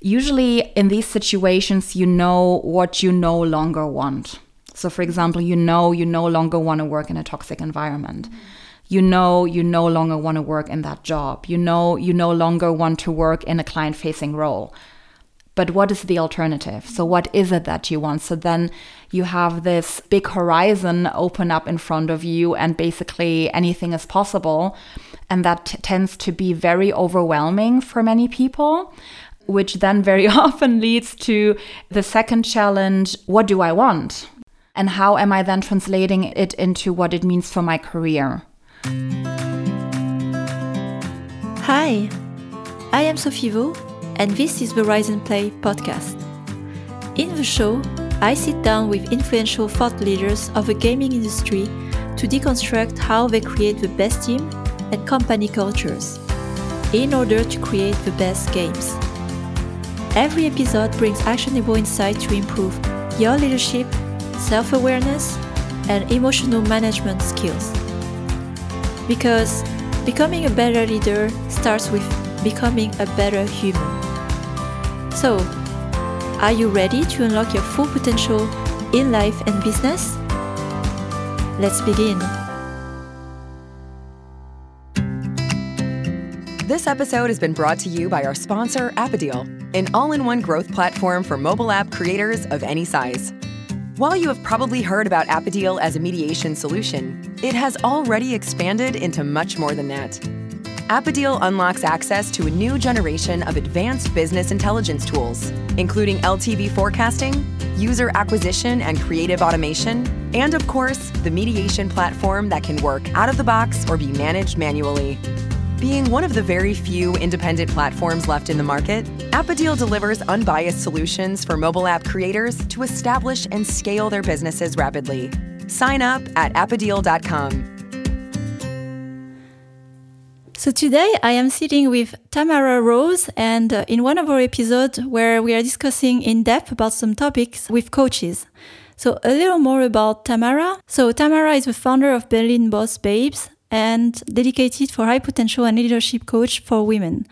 Usually, in these situations, you know what you no longer want. So, for example, you know you no longer want to work in a toxic environment. You know you no longer want to work in that job. You know you no longer want to work in a client facing role. But what is the alternative? So, what is it that you want? So, then you have this big horizon open up in front of you, and basically anything is possible. And that t- tends to be very overwhelming for many people which then very often leads to the second challenge what do I want? And how am I then translating it into what it means for my career? Hi, I am Sophie Vo, and this is the Rise and Play podcast. In the show, I sit down with influential thought leaders of the gaming industry to deconstruct how they create the best team and company cultures in order to create the best games. Every episode brings actionable insight to improve your leadership, self awareness, and emotional management skills. Because becoming a better leader starts with becoming a better human. So, are you ready to unlock your full potential in life and business? Let's begin. This episode has been brought to you by our sponsor, Appodeal, an all in one growth platform for mobile app creators of any size. While you have probably heard about Appodeal as a mediation solution, it has already expanded into much more than that. Appodeal unlocks access to a new generation of advanced business intelligence tools, including LTV forecasting, user acquisition and creative automation, and of course, the mediation platform that can work out of the box or be managed manually. Being one of the very few independent platforms left in the market, Appodeal delivers unbiased solutions for mobile app creators to establish and scale their businesses rapidly. Sign up at appodeal.com. So today I am sitting with Tamara Rose, and uh, in one of our episodes where we are discussing in depth about some topics with coaches. So a little more about Tamara. So Tamara is the founder of Berlin Boss Babes, and dedicated for high potential and leadership coach for women.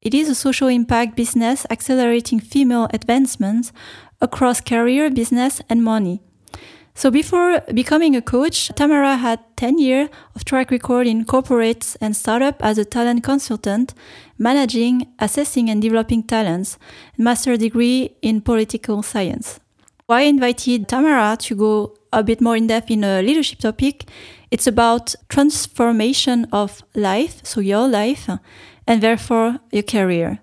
It is a social impact business accelerating female advancements across career, business, and money. So before becoming a coach, Tamara had 10 years of track record in corporates and startup as a talent consultant, managing, assessing, and developing talents, and master degree in political science. Why I invited Tamara to go a bit more in depth in a leadership topic it's about transformation of life, so your life, and therefore your career.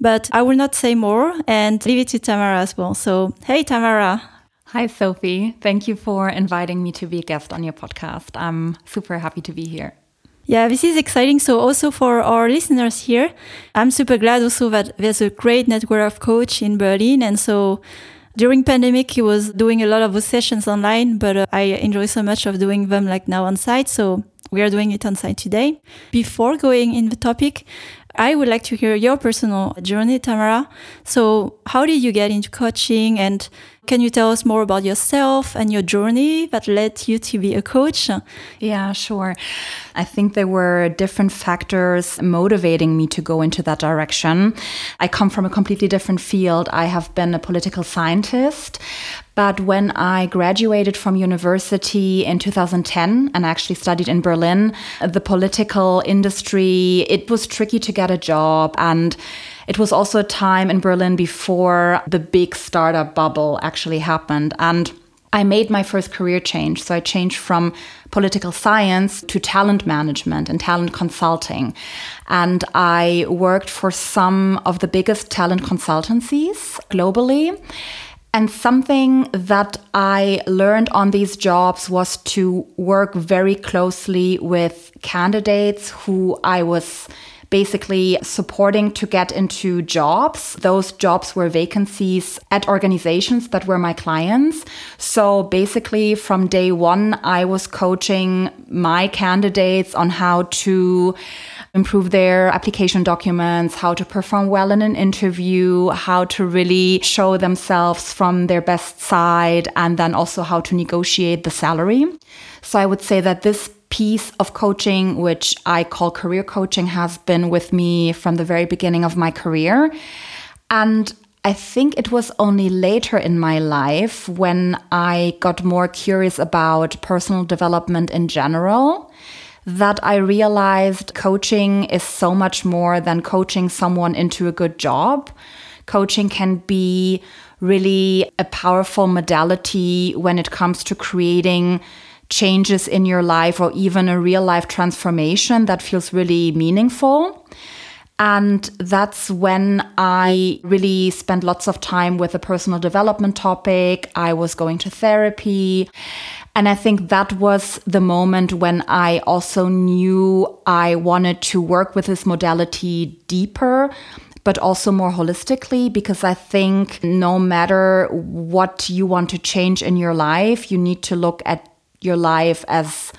But I will not say more and leave it to Tamara as well. So, hey, Tamara. Hi, Sophie. Thank you for inviting me to be a guest on your podcast. I'm super happy to be here. Yeah, this is exciting. So also for our listeners here, I'm super glad also that there's a great network of coach in Berlin. And so during pandemic, he was doing a lot of those sessions online, but uh, I enjoy so much of doing them like now on site. So we are doing it on site today. Before going in the topic, I would like to hear your personal journey, Tamara. So, how did you get into coaching? And can you tell us more about yourself and your journey that led you to be a coach? Yeah, sure. I think there were different factors motivating me to go into that direction. I come from a completely different field. I have been a political scientist, but when I graduated from university in 2010 and actually studied in Berlin, the political industry, it was tricky to get a job. And it was also a time in Berlin before the big startup bubble actually happened. And I made my first career change. So I changed from political science to talent management and talent consulting. And I worked for some of the biggest talent consultancies globally. And something that I learned on these jobs was to work very closely with candidates who I was basically supporting to get into jobs. Those jobs were vacancies at organizations that were my clients. So basically, from day one, I was coaching my candidates on how to improve their application documents, how to perform well in an interview, how to really show themselves from their best side, and then also how to negotiate the salary. So I would say that this piece of coaching, which I call career coaching, has been with me from the very beginning of my career. And I think it was only later in my life when I got more curious about personal development in general that I realized coaching is so much more than coaching someone into a good job. Coaching can be really a powerful modality when it comes to creating changes in your life or even a real life transformation that feels really meaningful. And that's when I really spent lots of time with a personal development topic. I was going to therapy. And I think that was the moment when I also knew I wanted to work with this modality deeper but also more holistically, because I think no matter what you want to change in your life, you need to look at your life as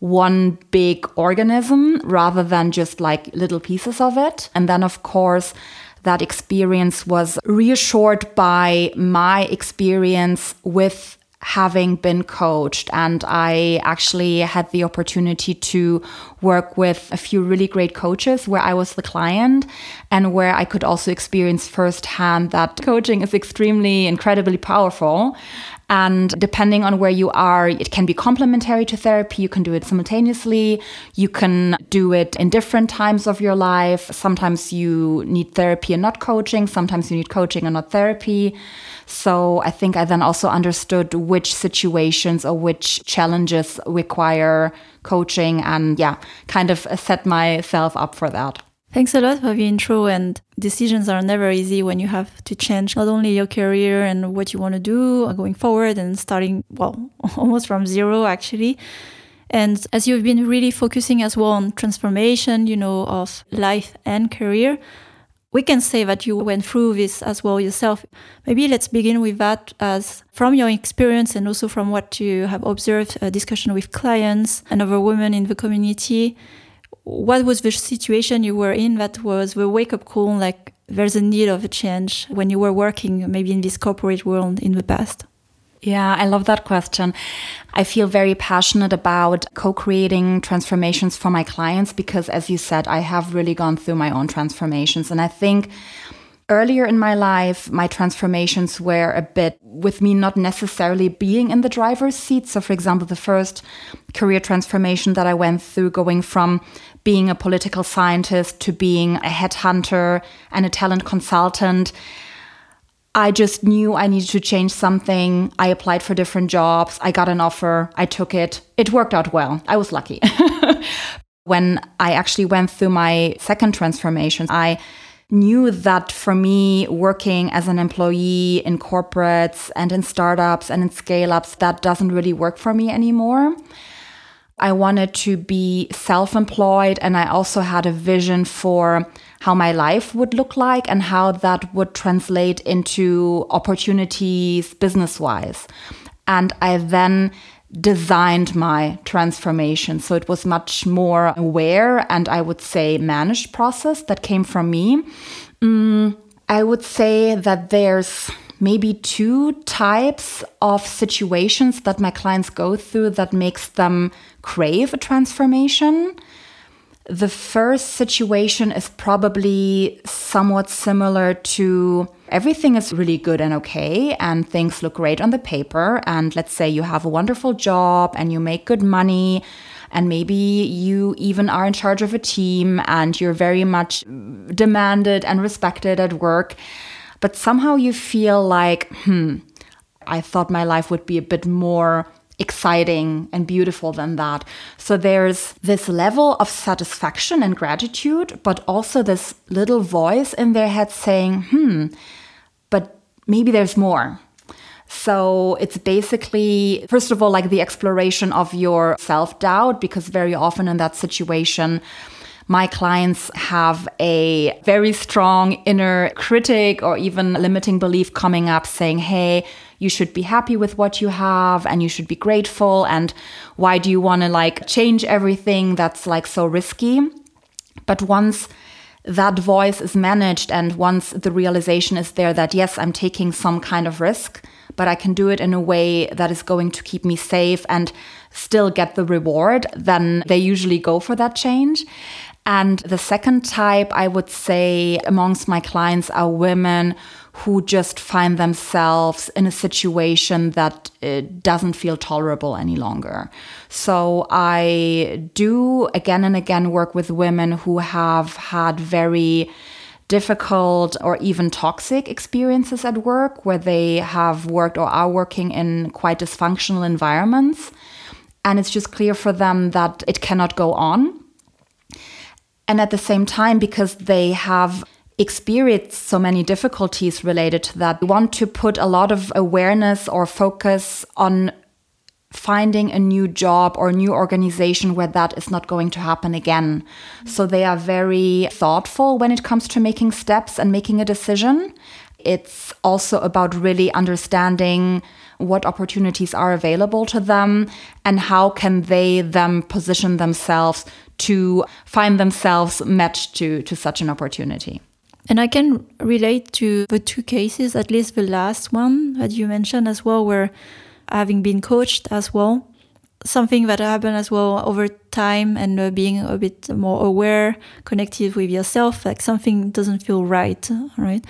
one big organism rather than just like little pieces of it. And then, of course, that experience was reassured by my experience with having been coached. And I actually had the opportunity to work with a few really great coaches where I was the client and where I could also experience firsthand that coaching is extremely, incredibly powerful. And depending on where you are, it can be complementary to therapy. You can do it simultaneously. You can do it in different times of your life. Sometimes you need therapy and not coaching. Sometimes you need coaching and not therapy. So I think I then also understood which situations or which challenges require coaching and yeah, kind of set myself up for that. Thanks a lot for the intro. And decisions are never easy when you have to change not only your career and what you want to do uh, going forward and starting, well, almost from zero actually. And as you've been really focusing as well on transformation, you know, of life and career, we can say that you went through this as well yourself. Maybe let's begin with that as from your experience and also from what you have observed, a discussion with clients and other women in the community. What was the situation you were in that was the wake up call? Like there's a need of a change when you were working maybe in this corporate world in the past? Yeah, I love that question. I feel very passionate about co creating transformations for my clients because, as you said, I have really gone through my own transformations. And I think earlier in my life, my transformations were a bit with me not necessarily being in the driver's seat. So, for example, the first career transformation that I went through, going from being a political scientist to being a headhunter and a talent consultant I just knew I needed to change something. I applied for different jobs. I got an offer. I took it. It worked out well. I was lucky. when I actually went through my second transformation, I knew that for me, working as an employee in corporates and in startups and in scale ups, that doesn't really work for me anymore. I wanted to be self employed, and I also had a vision for how my life would look like and how that would translate into opportunities business wise. And I then designed my transformation. So it was much more aware and I would say managed process that came from me. Mm, I would say that there's maybe two types of situations that my clients go through that makes them crave a transformation. The first situation is probably somewhat similar to everything is really good and okay, and things look great on the paper. And let's say you have a wonderful job and you make good money, and maybe you even are in charge of a team and you're very much demanded and respected at work. But somehow you feel like, hmm, I thought my life would be a bit more exciting and beautiful than that. So there's this level of satisfaction and gratitude, but also this little voice in their head saying, hmm, but maybe there's more. So it's basically, first of all, like the exploration of your self doubt, because very often in that situation, my clients have a very strong inner critic or even limiting belief coming up saying, hey, you should be happy with what you have and you should be grateful. And why do you want to like change everything that's like so risky? But once that voice is managed and once the realization is there that yes, I'm taking some kind of risk, but I can do it in a way that is going to keep me safe and still get the reward, then they usually go for that change. And the second type, I would say, amongst my clients are women who just find themselves in a situation that uh, doesn't feel tolerable any longer. So I do again and again work with women who have had very difficult or even toxic experiences at work where they have worked or are working in quite dysfunctional environments. And it's just clear for them that it cannot go on. And at the same time, because they have experienced so many difficulties related to that, we want to put a lot of awareness or focus on finding a new job or new organization where that is not going to happen again. So they are very thoughtful when it comes to making steps and making a decision. It's also about really understanding what opportunities are available to them and how can they then position themselves to find themselves matched to, to such an opportunity. And I can relate to the two cases, at least the last one that you mentioned as well, where having been coached as well, something that happened as well over time and uh, being a bit more aware, connected with yourself, like something doesn't feel right, right?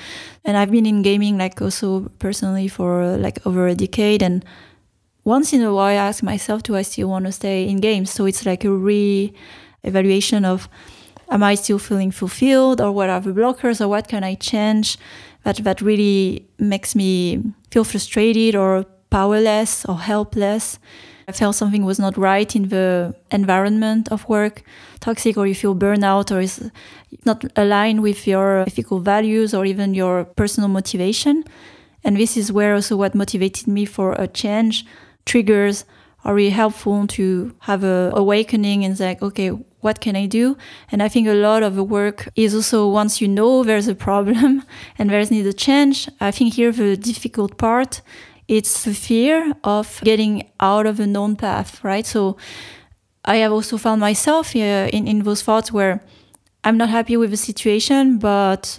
And I've been in gaming like also personally for uh, like over a decade and once in a while I ask myself, do I still want to stay in games? So it's like a re-evaluation of am I still feeling fulfilled or what are the blockers or what can I change that that really makes me feel frustrated or powerless or helpless. I felt something was not right in the environment of work, toxic, or you feel burnout, or is not aligned with your ethical values or even your personal motivation. And this is where also what motivated me for a change triggers are really helpful to have a awakening and like, okay, what can I do? And I think a lot of the work is also once you know there's a problem and there's need a change. I think here the difficult part it's the fear of getting out of a known path, right? So I have also found myself uh, in, in those thoughts where I'm not happy with the situation, but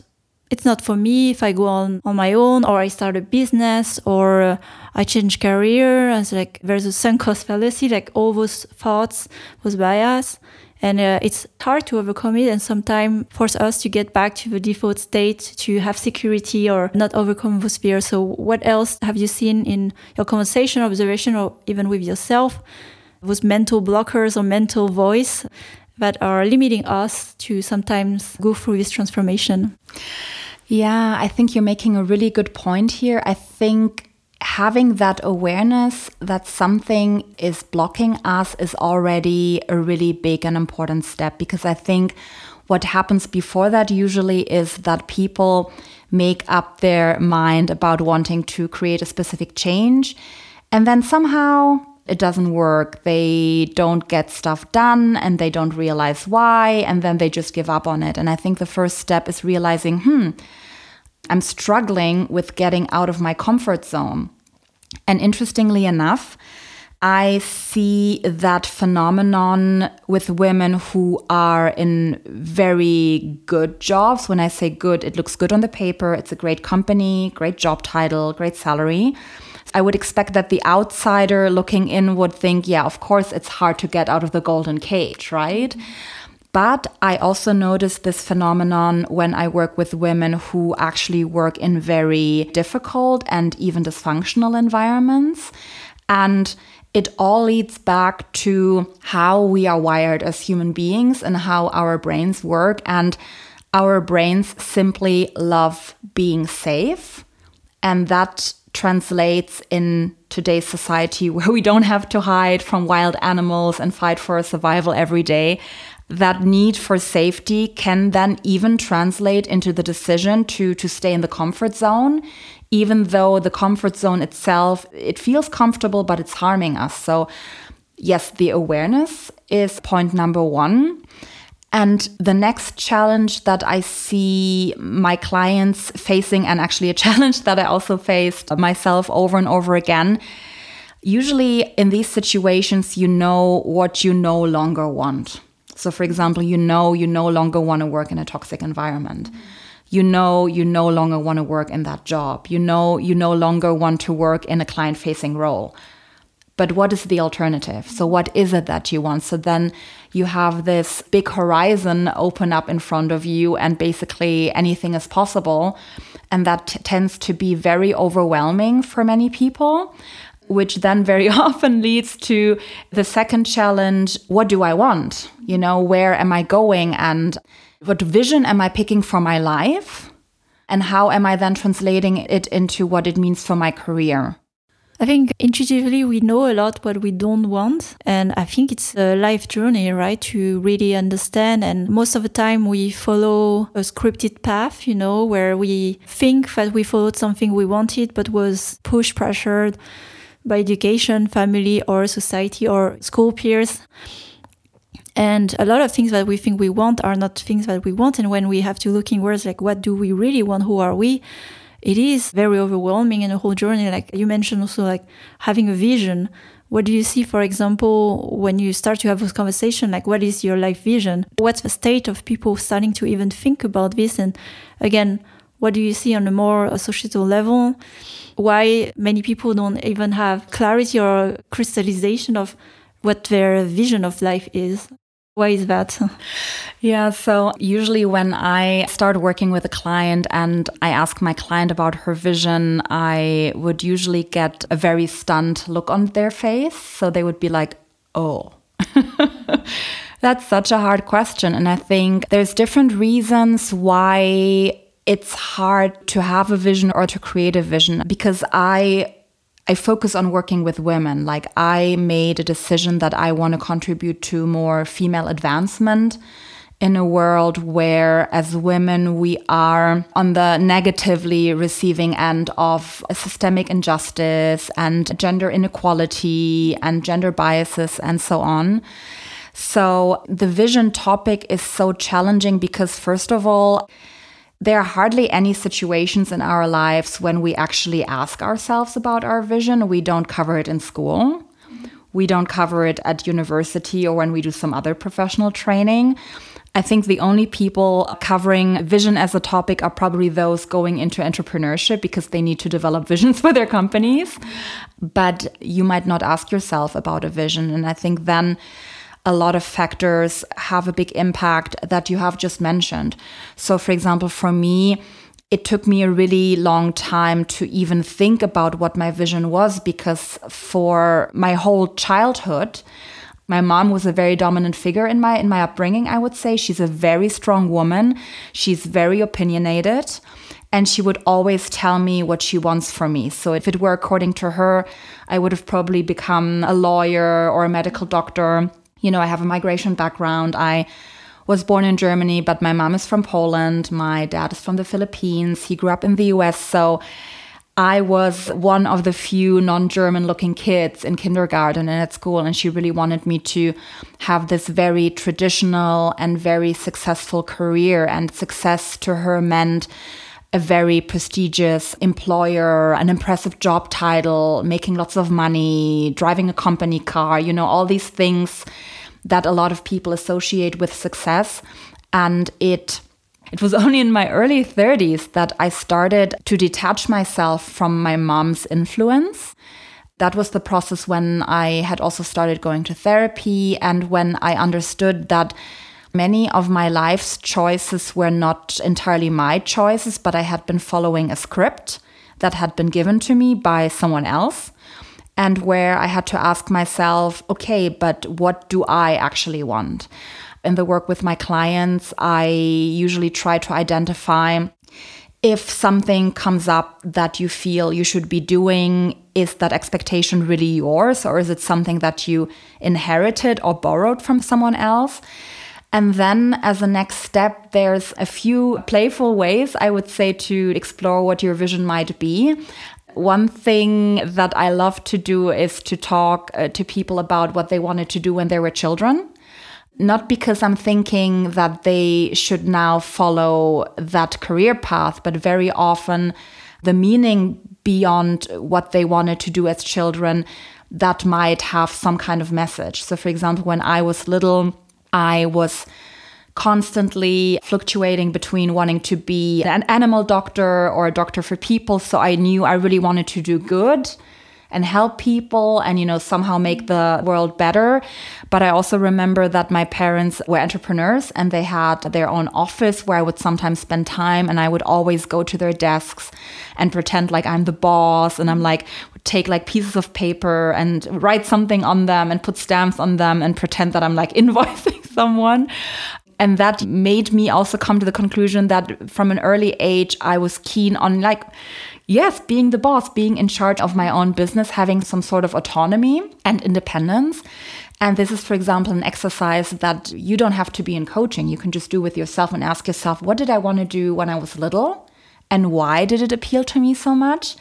it's not for me if I go on on my own or I start a business or uh, I change career. As like there's a sunk cost fallacy, like all those thoughts, those bias. And uh, it's hard to overcome it and sometimes force us to get back to the default state to have security or not overcome those fears. So what else have you seen in your conversation observation or even with yourself? Those mental blockers or mental voice that are limiting us to sometimes go through this transformation. Yeah i think you're making a really good point here. I think having that awareness that something is blocking us is already a really big and important step because I think what happens before that usually is that people make up their mind about wanting to create a specific change and then somehow it doesn't work. They don't get stuff done and they don't realize why and then they just give up on it. And I think the first step is realizing, hmm, I'm struggling with getting out of my comfort zone. And interestingly enough, I see that phenomenon with women who are in very good jobs. When I say good, it looks good on the paper, it's a great company, great job title, great salary. I would expect that the outsider looking in would think, yeah, of course, it's hard to get out of the golden cage, right? But I also notice this phenomenon when I work with women who actually work in very difficult and even dysfunctional environments. And it all leads back to how we are wired as human beings and how our brains work. And our brains simply love being safe. And that translates in today's society where we don't have to hide from wild animals and fight for survival every day. That need for safety can then even translate into the decision to to stay in the comfort zone. Even though the comfort zone itself it feels comfortable but it's harming us. So yes the awareness is point number 1 and the next challenge that I see my clients facing, and actually a challenge that I also faced myself over and over again, usually in these situations, you know what you no longer want. So, for example, you know you no longer want to work in a toxic environment. You know you no longer want to work in that job. You know you no longer want to work in a client facing role. But what is the alternative? So, what is it that you want? So, then you have this big horizon open up in front of you, and basically anything is possible. And that t- tends to be very overwhelming for many people, which then very often leads to the second challenge what do I want? You know, where am I going? And what vision am I picking for my life? And how am I then translating it into what it means for my career? I think intuitively we know a lot what we don't want. And I think it's a life journey, right? To really understand. And most of the time we follow a scripted path, you know, where we think that we followed something we wanted, but was push pressured by education, family, or society, or school peers. And a lot of things that we think we want are not things that we want. And when we have to look inwards, like, what do we really want? Who are we? It is very overwhelming in a whole journey. Like you mentioned also like having a vision. What do you see, for example, when you start to have this conversation? Like, what is your life vision? What's the state of people starting to even think about this? And again, what do you see on a more societal level? Why many people don't even have clarity or crystallization of what their vision of life is? Why is that? Yeah, so usually when I start working with a client and I ask my client about her vision, I would usually get a very stunned look on their face. So they would be like, oh. That's such a hard question. And I think there's different reasons why it's hard to have a vision or to create a vision because I I focus on working with women. Like I made a decision that I want to contribute to more female advancement in a world where as women we are on the negatively receiving end of systemic injustice and gender inequality and gender biases and so on. So the vision topic is so challenging because first of all, there are hardly any situations in our lives when we actually ask ourselves about our vision. We don't cover it in school. We don't cover it at university or when we do some other professional training. I think the only people covering vision as a topic are probably those going into entrepreneurship because they need to develop visions for their companies. But you might not ask yourself about a vision. And I think then a lot of factors have a big impact that you have just mentioned. So, for example, for me, it took me a really long time to even think about what my vision was because for my whole childhood, my mom was a very dominant figure in my in my upbringing, I would say. She's a very strong woman. She's very opinionated and she would always tell me what she wants from me. So if it were according to her, I would have probably become a lawyer or a medical doctor you know, I have a migration background. I was born in Germany, but my mom is from Poland. My dad is from the Philippines. He grew up in the US. So I was one of the few non German looking kids in kindergarten and at school. And she really wanted me to have this very traditional and very successful career. And success to her meant a very prestigious employer, an impressive job title, making lots of money, driving a company car, you know, all these things that a lot of people associate with success. And it it was only in my early 30s that I started to detach myself from my mom's influence. That was the process when I had also started going to therapy and when I understood that many of my life's choices were not entirely my choices, but I had been following a script that had been given to me by someone else and where I had to ask myself, okay, but what do I actually want? In the work with my clients, I usually try to identify if something comes up that you feel you should be doing, is that expectation really yours, or is it something that you inherited or borrowed from someone else? And then, as a next step, there's a few playful ways I would say to explore what your vision might be. One thing that I love to do is to talk uh, to people about what they wanted to do when they were children. Not because I'm thinking that they should now follow that career path, but very often the meaning beyond what they wanted to do as children that might have some kind of message. So, for example, when I was little, I was constantly fluctuating between wanting to be an animal doctor or a doctor for people. So I knew I really wanted to do good and help people and, you know, somehow make the world better. But I also remember that my parents were entrepreneurs and they had their own office where I would sometimes spend time and I would always go to their desks and pretend like I'm the boss and I'm like, take like pieces of paper and write something on them and put stamps on them and pretend that I'm like invoicing someone. And that made me also come to the conclusion that from an early age, I was keen on like, yes, being the boss, being in charge of my own business, having some sort of autonomy and independence. And this is, for example, an exercise that you don't have to be in coaching. You can just do with yourself and ask yourself, what did I want to do when I was little? And why did it appeal to me so much?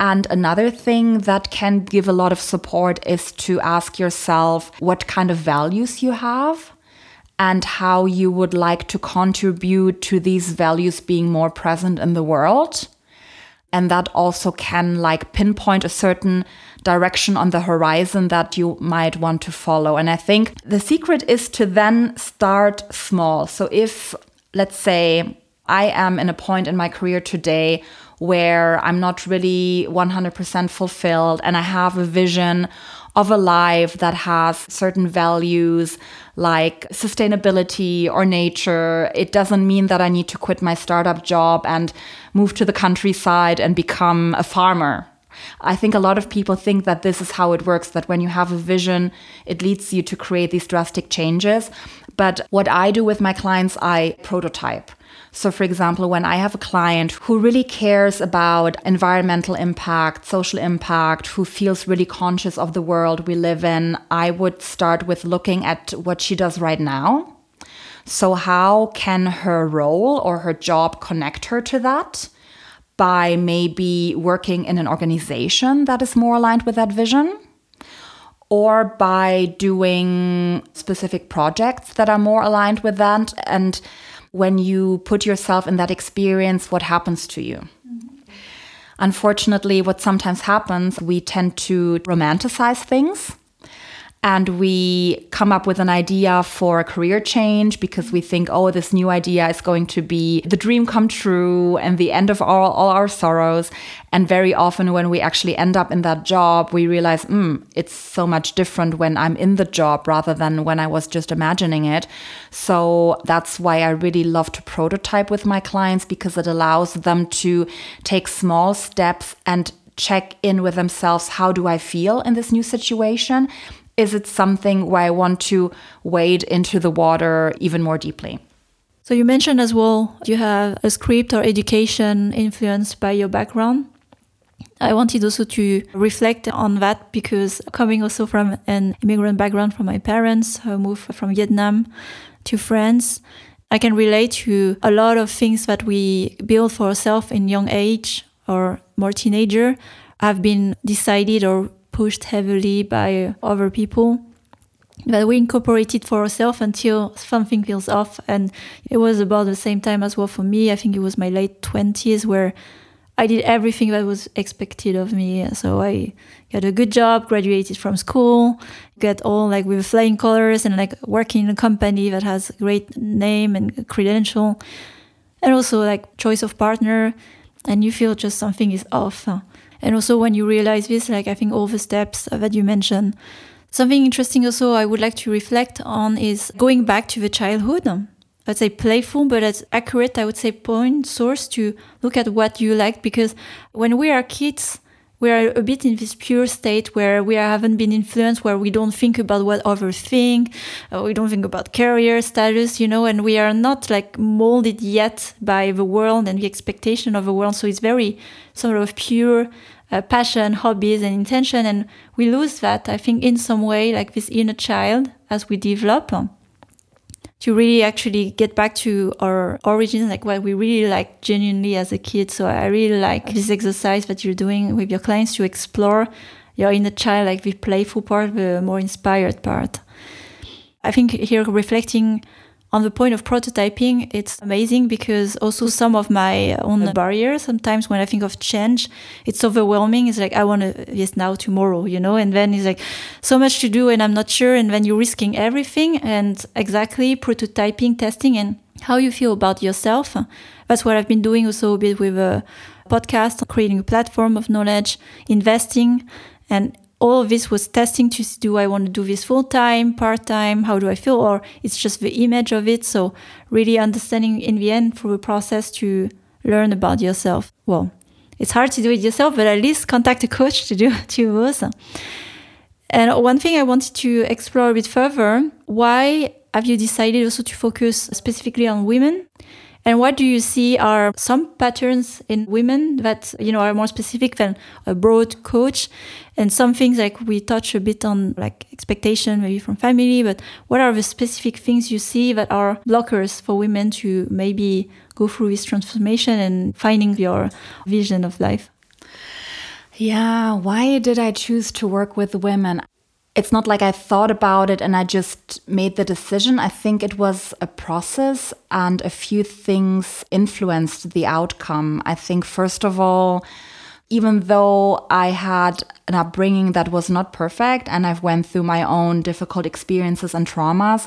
And another thing that can give a lot of support is to ask yourself what kind of values you have and how you would like to contribute to these values being more present in the world. And that also can like pinpoint a certain direction on the horizon that you might want to follow. And I think the secret is to then start small. So if, let's say, I am in a point in my career today where I'm not really 100% fulfilled and I have a vision of a life that has certain values like sustainability or nature. It doesn't mean that I need to quit my startup job and move to the countryside and become a farmer. I think a lot of people think that this is how it works, that when you have a vision, it leads you to create these drastic changes. But what I do with my clients, I prototype. So, for example, when I have a client who really cares about environmental impact, social impact, who feels really conscious of the world we live in, I would start with looking at what she does right now. So, how can her role or her job connect her to that? By maybe working in an organization that is more aligned with that vision or by doing specific projects that are more aligned with that. And when you put yourself in that experience, what happens to you? Mm-hmm. Unfortunately, what sometimes happens, we tend to romanticize things and we come up with an idea for a career change because we think, oh, this new idea is going to be the dream come true and the end of all, all our sorrows. And very often, when we actually end up in that job, we realize, hmm, it's so much different when I'm in the job rather than when I was just imagining it. So that's why I really love to prototype with my clients because it allows them to take small steps and check in with themselves how do I feel in this new situation? Is it something where I want to wade into the water even more deeply? So you mentioned as well you have a script or education influenced by your background. I wanted also to reflect on that because coming also from an immigrant background from my parents who moved from Vietnam to France, I can relate to a lot of things that we build for ourselves in young age or more teenager have been decided or pushed heavily by other people that we incorporated for ourselves until something feels off. And it was about the same time as well for me. I think it was my late 20s where I did everything that was expected of me. So I got a good job, graduated from school, got all like with flying colors and like working in a company that has great name and credential. And also like choice of partner. And you feel just something is off. And also when you realize this, like I think all the steps that you mentioned. Something interesting also I would like to reflect on is going back to the childhood. I'd say playful, but as accurate, I would say point source to look at what you like because when we are kids, we are a bit in this pure state where we haven't been influenced, where we don't think about what others think, uh, we don't think about career status, you know, and we are not like molded yet by the world and the expectation of the world. So it's very sort of pure uh, passion, hobbies, and intention, and we lose that. I think in some way, like this inner child, as we develop to really actually get back to our origins, like what we really like genuinely as a kid. So I really like this exercise that you're doing with your clients to explore your inner child, like the playful part, the more inspired part. I think here reflecting on the point of prototyping, it's amazing because also some of my own barriers, sometimes when I think of change, it's overwhelming. It's like, I want to, yes, now, tomorrow, you know, and then it's like so much to do and I'm not sure. And then you're risking everything and exactly prototyping, testing, and how you feel about yourself. That's what I've been doing also a bit with a podcast, creating a platform of knowledge, investing And all of this was testing to see, do I want to do this full time, part time? How do I feel? Or it's just the image of it. So really understanding in the end through a process to learn about yourself. Well, it's hard to do it yourself, but at least contact a coach to do to both. And one thing I wanted to explore a bit further, why have you decided also to focus specifically on women? And what do you see are some patterns in women that you know are more specific than a broad coach? And some things like we touch a bit on like expectation maybe from family, but what are the specific things you see that are blockers for women to maybe go through this transformation and finding your vision of life? Yeah, why did I choose to work with women? It's not like I thought about it and I just made the decision. I think it was a process and a few things influenced the outcome. I think, first of all, even though I had an upbringing that was not perfect and I've went through my own difficult experiences and traumas,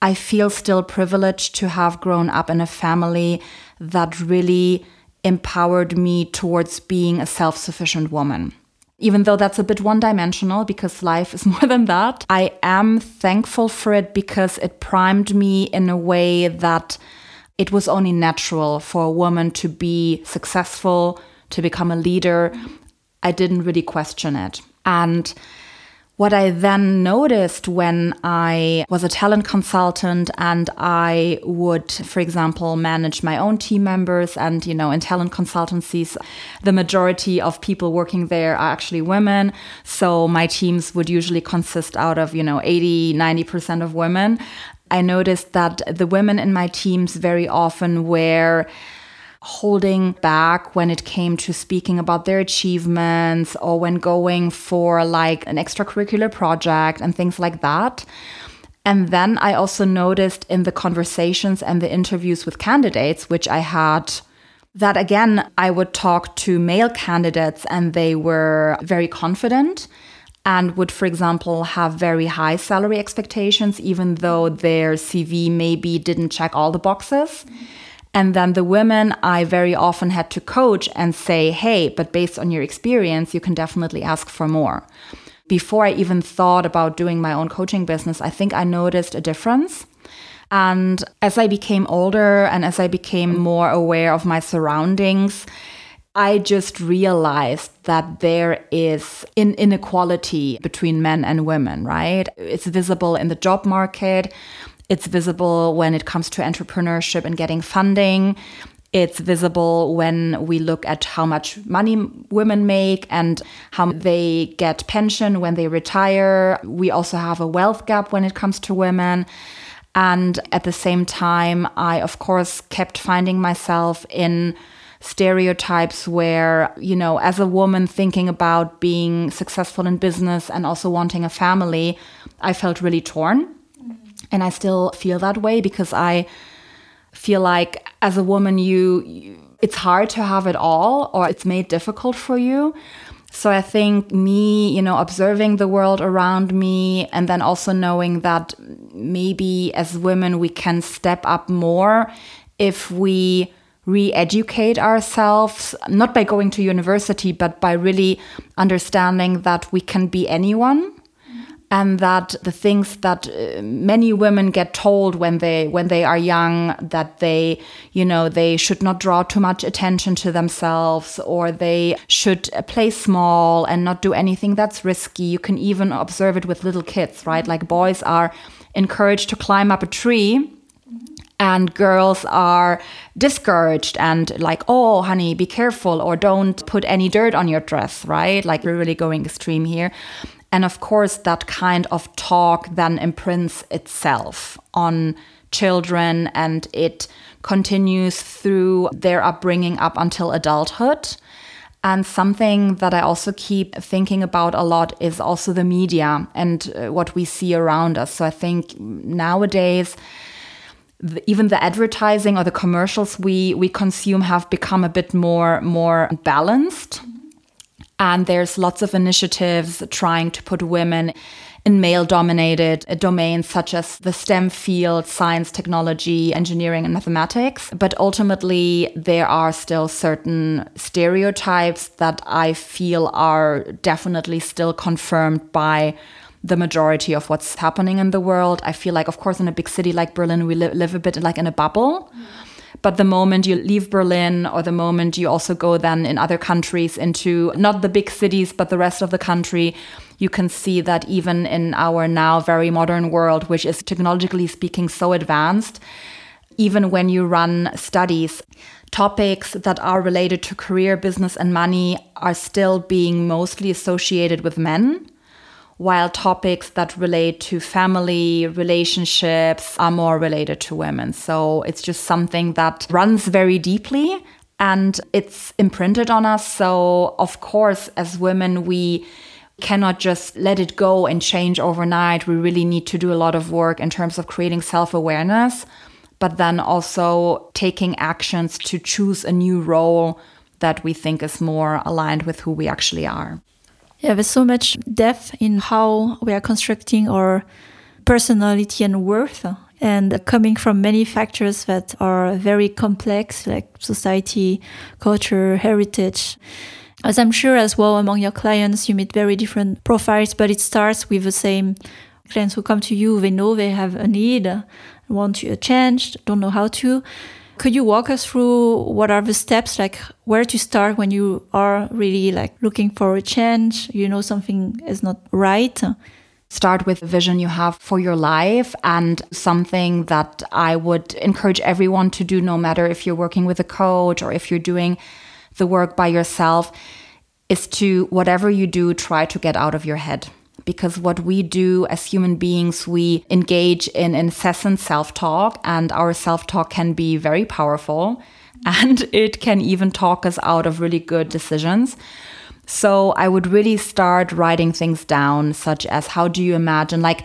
I feel still privileged to have grown up in a family that really empowered me towards being a self sufficient woman. Even though that's a bit one dimensional because life is more than that, I am thankful for it because it primed me in a way that it was only natural for a woman to be successful, to become a leader. I didn't really question it. And what I then noticed when I was a talent consultant and I would, for example, manage my own team members, and you know, in talent consultancies, the majority of people working there are actually women. So my teams would usually consist out of, you know, 80, 90% of women. I noticed that the women in my teams very often were holding back when it came to speaking about their achievements or when going for like an extracurricular project and things like that. And then I also noticed in the conversations and the interviews with candidates, which I had, that again, I would talk to male candidates and they were very confident and would, for example, have very high salary expectations, even though their CV maybe didn't check all the boxes. Mm-hmm. And then the women I very often had to coach and say, hey, but based on your experience, you can definitely ask for more. Before I even thought about doing my own coaching business, I think I noticed a difference. And as I became older and as I became more aware of my surroundings, I just realized that there is an inequality between men and women, right? It's visible in the job market. It's visible when it comes to entrepreneurship and getting funding. It's visible when we look at how much money women make and how they get pension when they retire. We also have a wealth gap when it comes to women. And at the same time, I, of course, kept finding myself in stereotypes where, you know, as a woman thinking about being successful in business and also wanting a family, I felt really torn. And I still feel that way because I feel like as a woman, you, you it's hard to have it all or it's made difficult for you. So I think me, you know, observing the world around me and then also knowing that maybe as women we can step up more if we re-educate ourselves not by going to university but by really understanding that we can be anyone and that the things that uh, many women get told when they when they are young that they you know they should not draw too much attention to themselves or they should uh, play small and not do anything that's risky. You can even observe it with little kids right? Like boys are encouraged to climb up a tree and girls are discouraged and like oh honey be careful or don't put any dirt on your dress right? Like we're really going extreme here and of course, that kind of talk then imprints itself on children and it continues through their upbringing up until adulthood. And something that I also keep thinking about a lot is also the media and uh, what we see around us. So I think nowadays, even the advertising or the commercials we we consume have become a bit more more balanced and there's lots of initiatives trying to put women in male dominated domains such as the STEM field, science, technology, engineering, and mathematics. But ultimately, there are still certain stereotypes that I feel are definitely still confirmed by the majority of what's happening in the world. I feel like, of course, in a big city like Berlin, we li live a bit like in a bubble. Mm. But the moment you leave Berlin, or the moment you also go then in other countries into not the big cities, but the rest of the country, you can see that even in our now very modern world, which is technologically speaking so advanced, even when you run studies, topics that are related to career, business, and money are still being mostly associated with men while topics that relate to family, relationships are more related to women. So it's just something that runs very deeply and it's imprinted on us. So, of course, as women, we cannot just let it go and change overnight. We really need to do a lot of work in terms of creating self awareness, but then also taking actions to choose a new role that we think is more aligned with who we actually are. Yeah, there's so much depth in how we are constructing our personality and worth and coming from many factors that are very complex like society culture heritage. As i'm sure as well among your clients you meet very different profiles but it starts with the same clients who come to you. They know they have a need want to change don't know how to could you walk us through what are the steps, like where to start when you are really like looking for a change? You know something is not right. Start with the vision you have for your life and something that I would encourage everyone to do, no matter if you're working with a coach or if you're doing the work by yourself, is to whatever you do, try to get out of your head because what we do as human beings, we engage in incessant self talk, and our self talk can be very powerful and it can even talk us out of really good decisions. So I would really start writing things down, such as how do you imagine, like,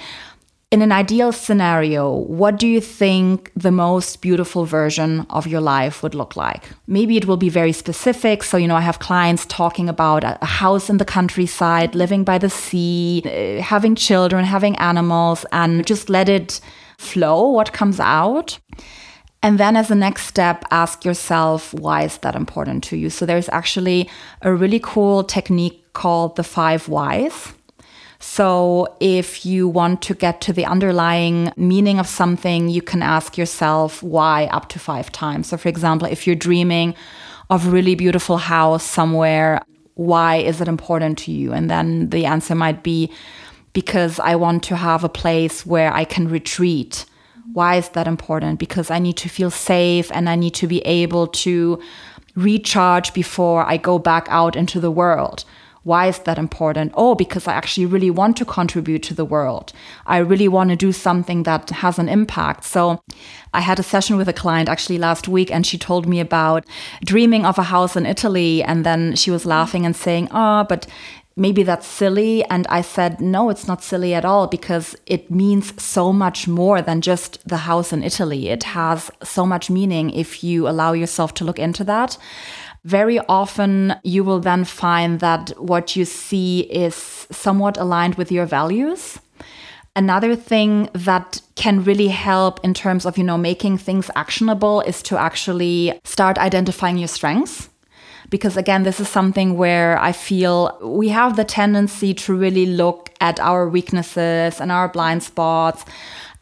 in an ideal scenario, what do you think the most beautiful version of your life would look like? Maybe it will be very specific. So, you know, I have clients talking about a house in the countryside, living by the sea, uh, having children, having animals, and just let it flow what comes out. And then, as a next step, ask yourself, why is that important to you? So, there's actually a really cool technique called the five whys. So, if you want to get to the underlying meaning of something, you can ask yourself why up to five times. So, for example, if you're dreaming of a really beautiful house somewhere, why is it important to you? And then the answer might be because I want to have a place where I can retreat. Why is that important? Because I need to feel safe and I need to be able to recharge before I go back out into the world. Why is that important? Oh, because I actually really want to contribute to the world. I really want to do something that has an impact. So I had a session with a client actually last week and she told me about dreaming of a house in Italy. And then she was laughing and saying, oh, but maybe that's silly. And I said, no, it's not silly at all because it means so much more than just the house in Italy. It has so much meaning if you allow yourself to look into that very often you will then find that what you see is somewhat aligned with your values. Another thing that can really help in terms of, you know, making things actionable is to actually start identifying your strengths. Because again, this is something where I feel we have the tendency to really look at our weaknesses and our blind spots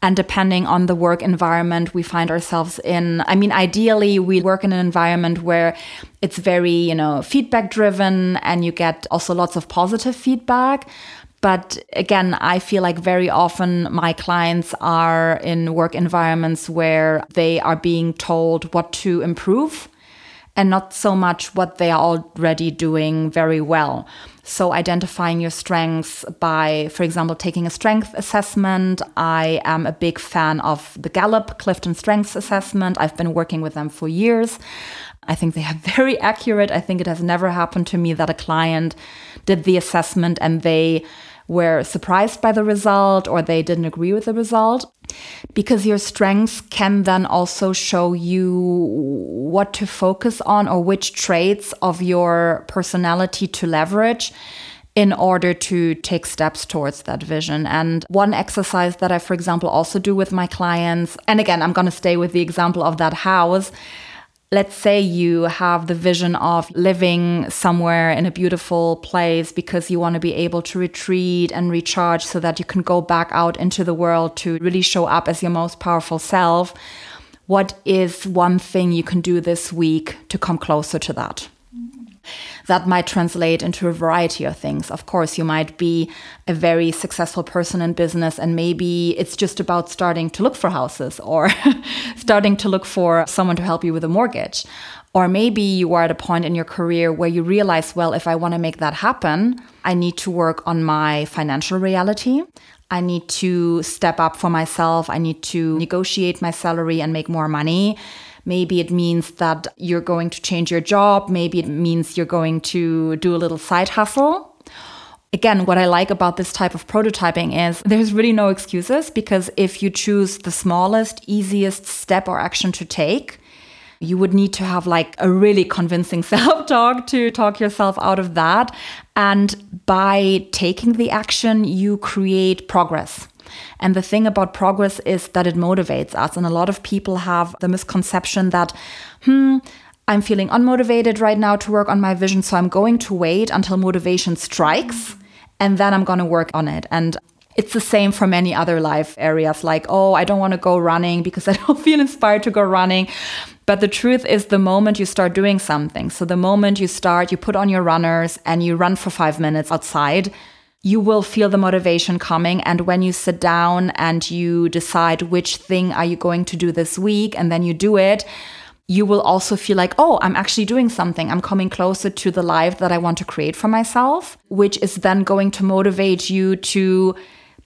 and depending on the work environment we find ourselves in i mean ideally we work in an environment where it's very you know feedback driven and you get also lots of positive feedback. But again, I feel like very often my clients are in work environments where they are being told what to improve and not so much what they are already doing very well. So, identifying your strengths by, for example, taking a strength assessment. I am a big fan of the Gallup Clifton Strengths Assessment. I've been working with them for years. I think they are very accurate. I think it has never happened to me that a client did the assessment and they were surprised by the result or they didn't agree with the result. Because your strengths can then also show you what to focus on or which traits of your personality to leverage in order to take steps towards that vision. And one exercise that I, for example, also do with my clients, and again, I'm going to stay with the example of that house. Let's say you have the vision of living somewhere in a beautiful place because you want to be able to retreat and recharge so that you can go back out into the world to really show up as your most powerful self. What is one thing you can do this week to come closer to that? That might translate into a variety of things. Of course, you might be a very successful person in business, and maybe it's just about starting to look for houses or starting to look for someone to help you with a mortgage. Or maybe you are at a point in your career where you realize, well, if I want to make that happen, I need to work on my financial reality. I need to step up for myself. I need to negotiate my salary and make more money. Maybe it means that you're going to change your job. Maybe it means you're going to do a little side hustle. Again, what I like about this type of prototyping is there's really no excuses because if you choose the smallest, easiest step or action to take, you would need to have like a really convincing self talk to talk yourself out of that. And by taking the action, you create progress. And the thing about progress is that it motivates us. And a lot of people have the misconception that, hmm, I'm feeling unmotivated right now to work on my vision. So I'm going to wait until motivation strikes and then I'm going to work on it. And it's the same for many other life areas like, oh, I don't want to go running because I don't feel inspired to go running. But the truth is, the moment you start doing something, so the moment you start, you put on your runners and you run for five minutes outside, you will feel the motivation coming. And when you sit down and you decide which thing are you going to do this week and then you do it you will also feel like oh i'm actually doing something. I'm coming closer to the life that i want to create for myself which is then going to motivate you to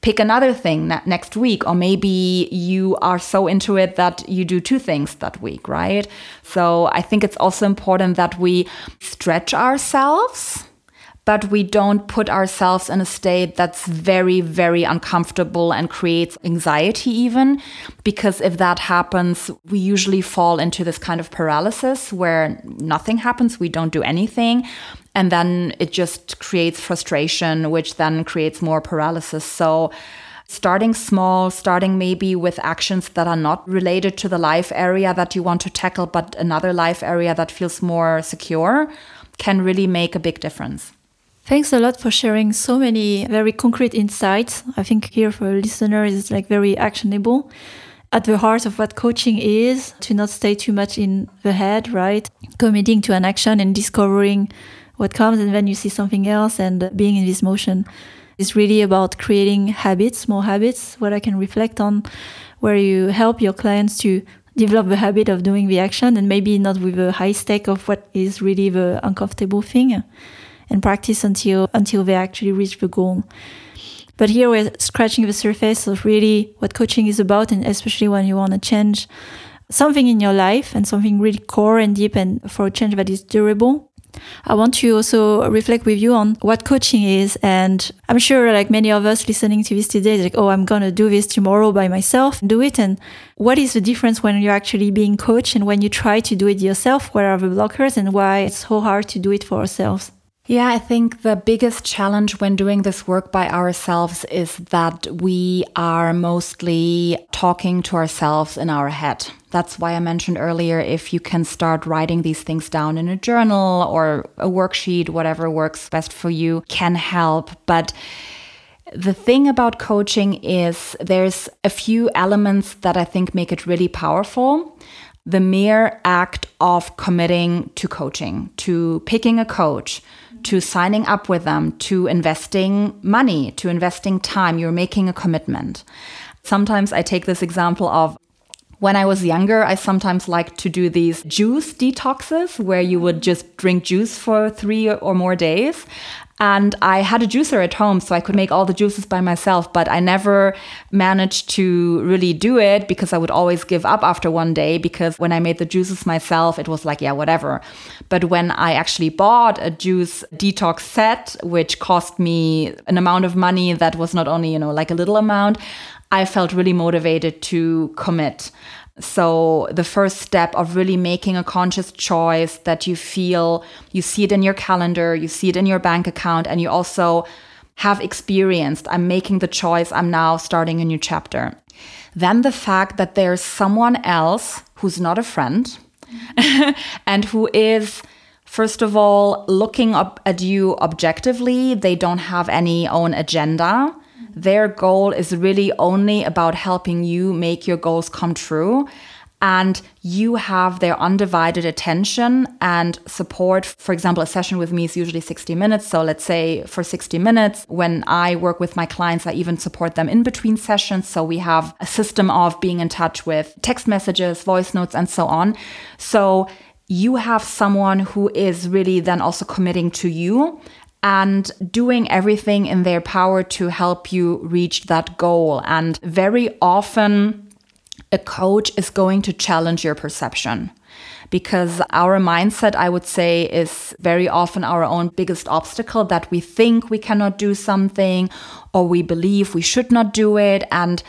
pick another thing next week. Or maybe you are so into it that you do two things that week right? So i think it's also important that we stretch ourselves but we don't put ourselves in a state that's very, very uncomfortable and creates anxiety, even. Because if that happens, we usually fall into this kind of paralysis where nothing happens, we don't do anything. And then it just creates frustration, which then creates more paralysis. So, starting small, starting maybe with actions that are not related to the life area that you want to tackle, but another life area that feels more secure, can really make a big difference. Thanks a lot for sharing so many very concrete insights. I think here for a listener is like very actionable. At the heart of what coaching is, to not stay too much in the head, right? Committing to an action and discovering what comes, and then you see something else, and being in this motion is really about creating habits, more habits, what I can reflect on, where you help your clients to develop the habit of doing the action and maybe not with a high stake of what is really the uncomfortable thing and practice until until they actually reach the goal. But here we're scratching the surface of really what coaching is about, and especially when you want to change something in your life and something really core and deep and for a change that is durable. I want to also reflect with you on what coaching is. And I'm sure like many of us listening to this today, like, oh, I'm going to do this tomorrow by myself, do it. And what is the difference when you're actually being coached and when you try to do it yourself? What are the blockers and why it's so hard to do it for ourselves? Yeah, I think the biggest challenge when doing this work by ourselves is that we are mostly talking to ourselves in our head. That's why I mentioned earlier if you can start writing these things down in a journal or a worksheet, whatever works best for you, can help. But the thing about coaching is there's a few elements that I think make it really powerful the mere act of committing to coaching, to picking a coach, to signing up with them, to investing money, to investing time. You're making a commitment. Sometimes I take this example of when I was younger, I sometimes liked to do these juice detoxes where you would just drink juice for three or more days. And I had a juicer at home, so I could make all the juices by myself, but I never managed to really do it because I would always give up after one day. Because when I made the juices myself, it was like, yeah, whatever. But when I actually bought a juice detox set, which cost me an amount of money that was not only, you know, like a little amount, I felt really motivated to commit. So, the first step of really making a conscious choice that you feel you see it in your calendar, you see it in your bank account, and you also have experienced I'm making the choice, I'm now starting a new chapter. Then the fact that there's someone else who's not a friend and who is first of all looking up at you objectively they don't have any own agenda their goal is really only about helping you make your goals come true and you have their undivided attention and support. For example, a session with me is usually 60 minutes. So let's say for 60 minutes, when I work with my clients, I even support them in between sessions. So we have a system of being in touch with text messages, voice notes, and so on. So you have someone who is really then also committing to you and doing everything in their power to help you reach that goal. And very often, a coach is going to challenge your perception because our mindset, I would say, is very often our own biggest obstacle that we think we cannot do something or we believe we should not do it. And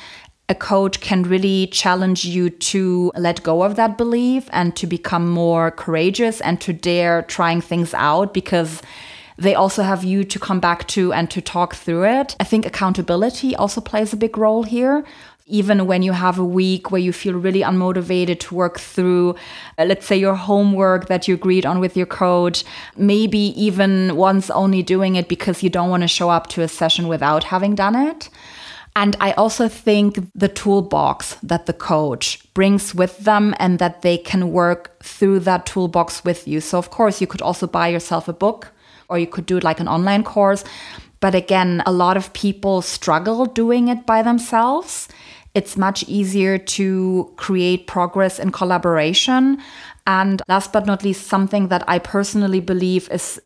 a coach can really challenge you to let go of that belief and to become more courageous and to dare trying things out because they also have you to come back to and to talk through it. I think accountability also plays a big role here even when you have a week where you feel really unmotivated to work through, uh, let's say, your homework that you agreed on with your coach, maybe even once only doing it because you don't want to show up to a session without having done it. And I also think the toolbox that the coach brings with them and that they can work through that toolbox with you. So, of course, you could also buy yourself a book or you could do it like an online course. But again, a lot of people struggle doing it by themselves. It's much easier to create progress in collaboration. And last but not least, something that I personally believe is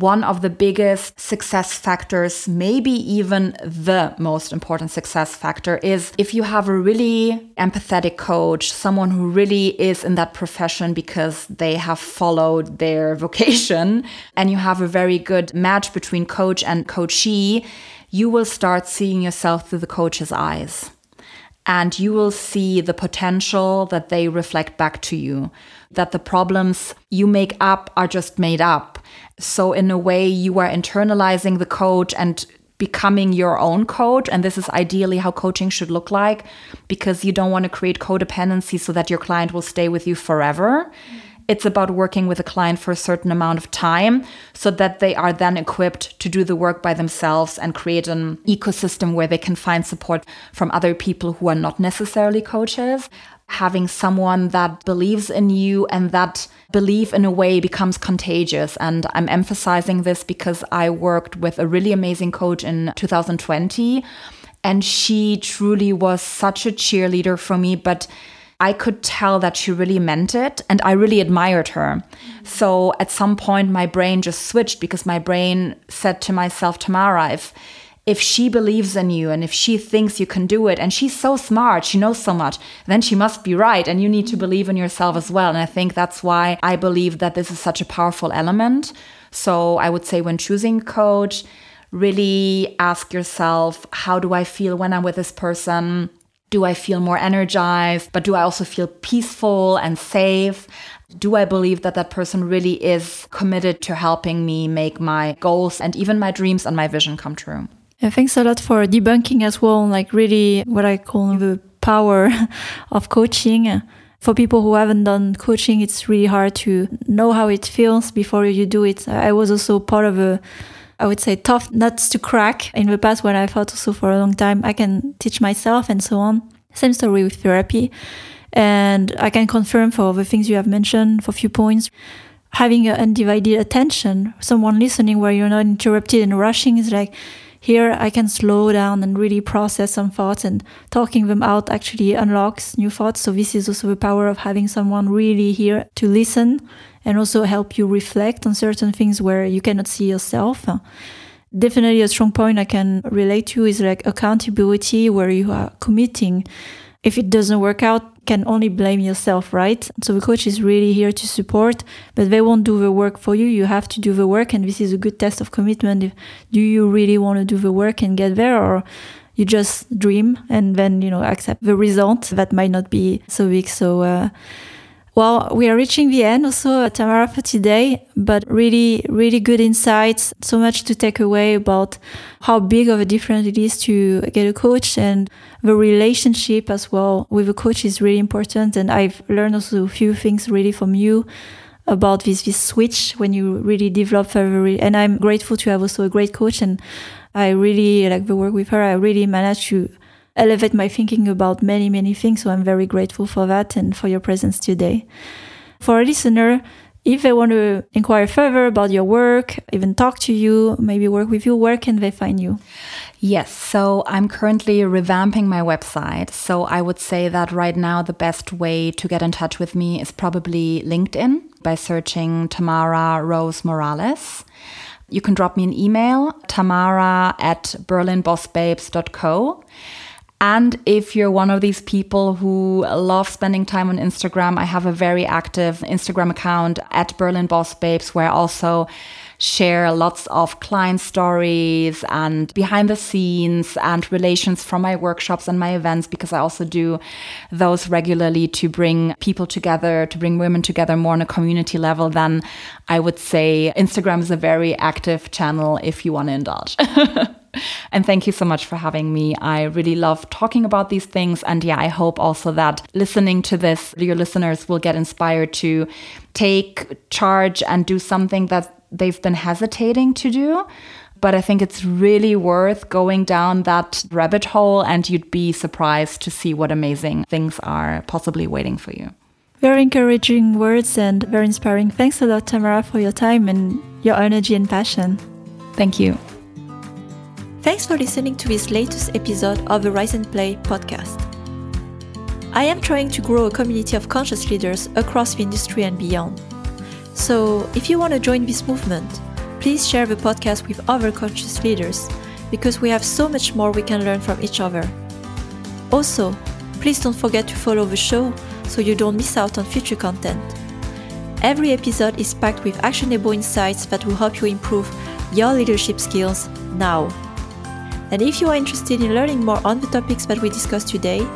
one of the biggest success factors, maybe even the most important success factor, is if you have a really empathetic coach, someone who really is in that profession because they have followed their vocation, and you have a very good match between coach and coachee, you will start seeing yourself through the coach's eyes. And you will see the potential that they reflect back to you, that the problems you make up are just made up so, in a way, you are internalizing the coach and becoming your own coach. And this is ideally how coaching should look like because you don't want to create codependency so that your client will stay with you forever. Mm. It's about working with a client for a certain amount of time so that they are then equipped to do the work by themselves and create an ecosystem where they can find support from other people who are not necessarily coaches having someone that believes in you and that belief in a way becomes contagious. And I'm emphasizing this because I worked with a really amazing coach in 2020 and she truly was such a cheerleader for me, but I could tell that she really meant it and I really admired her. Mm-hmm. So at some point, my brain just switched because my brain said to myself, Tamara, if if she believes in you and if she thinks you can do it and she's so smart, she knows so much, then she must be right. And you need to believe in yourself as well. And I think that's why I believe that this is such a powerful element. So I would say when choosing a coach, really ask yourself, how do I feel when I'm with this person? Do I feel more energized? But do I also feel peaceful and safe? Do I believe that that person really is committed to helping me make my goals and even my dreams and my vision come true? Yeah, thanks a lot for debunking as well, like really what I call the power of coaching. For people who haven't done coaching, it's really hard to know how it feels before you do it. I was also part of a, I would say, tough nuts to crack in the past when I thought also for a long time I can teach myself and so on. Same story with therapy. And I can confirm for the things you have mentioned, for a few points, having an undivided attention, someone listening where you're not interrupted and rushing is like, here I can slow down and really process some thoughts and talking them out actually unlocks new thoughts. So this is also the power of having someone really here to listen and also help you reflect on certain things where you cannot see yourself. Definitely a strong point I can relate to is like accountability where you are committing if it doesn't work out, can only blame yourself, right? So the coach is really here to support, but they won't do the work for you. You have to do the work, and this is a good test of commitment. Do you really want to do the work and get there, or you just dream and then, you know, accept the result that might not be so big. So, uh, well, we are reaching the end also, Tamara, for today, but really, really good insights. So much to take away about how big of a difference it is to get a coach and the relationship as well with a coach is really important. And I've learned also a few things really from you about this, this switch when you really develop further. And I'm grateful to have also a great coach and I really like the work with her. I really managed to elevate my thinking about many, many things. So I'm very grateful for that and for your presence today. For a listener, if they want to inquire further about your work, even talk to you, maybe work with you, where can they find you? Yes, so I'm currently revamping my website. So I would say that right now the best way to get in touch with me is probably LinkedIn by searching Tamara Rose Morales. You can drop me an email, tamara at berlinbossbabes.co. And if you're one of these people who love spending time on Instagram, I have a very active Instagram account at Berlin Boss Babes where I also share lots of client stories and behind the scenes and relations from my workshops and my events because I also do those regularly to bring people together, to bring women together more on a community level. Then I would say Instagram is a very active channel if you want to indulge. And thank you so much for having me. I really love talking about these things. And yeah, I hope also that listening to this, your listeners will get inspired to take charge and do something that they've been hesitating to do. But I think it's really worth going down that rabbit hole, and you'd be surprised to see what amazing things are possibly waiting for you. Very encouraging words and very inspiring. Thanks a lot, Tamara, for your time and your energy and passion. Thank you. Thanks for listening to this latest episode of the Rise and Play podcast. I am trying to grow a community of conscious leaders across the industry and beyond. So, if you want to join this movement, please share the podcast with other conscious leaders because we have so much more we can learn from each other. Also, please don't forget to follow the show so you don't miss out on future content. Every episode is packed with actionable insights that will help you improve your leadership skills now. And if you are interested in learning more on the topics that we discussed today,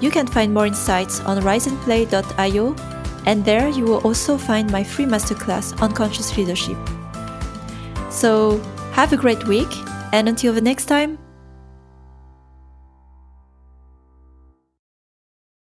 you can find more insights on riseandplay.io, and there you will also find my free masterclass on conscious leadership. So, have a great week, and until the next time,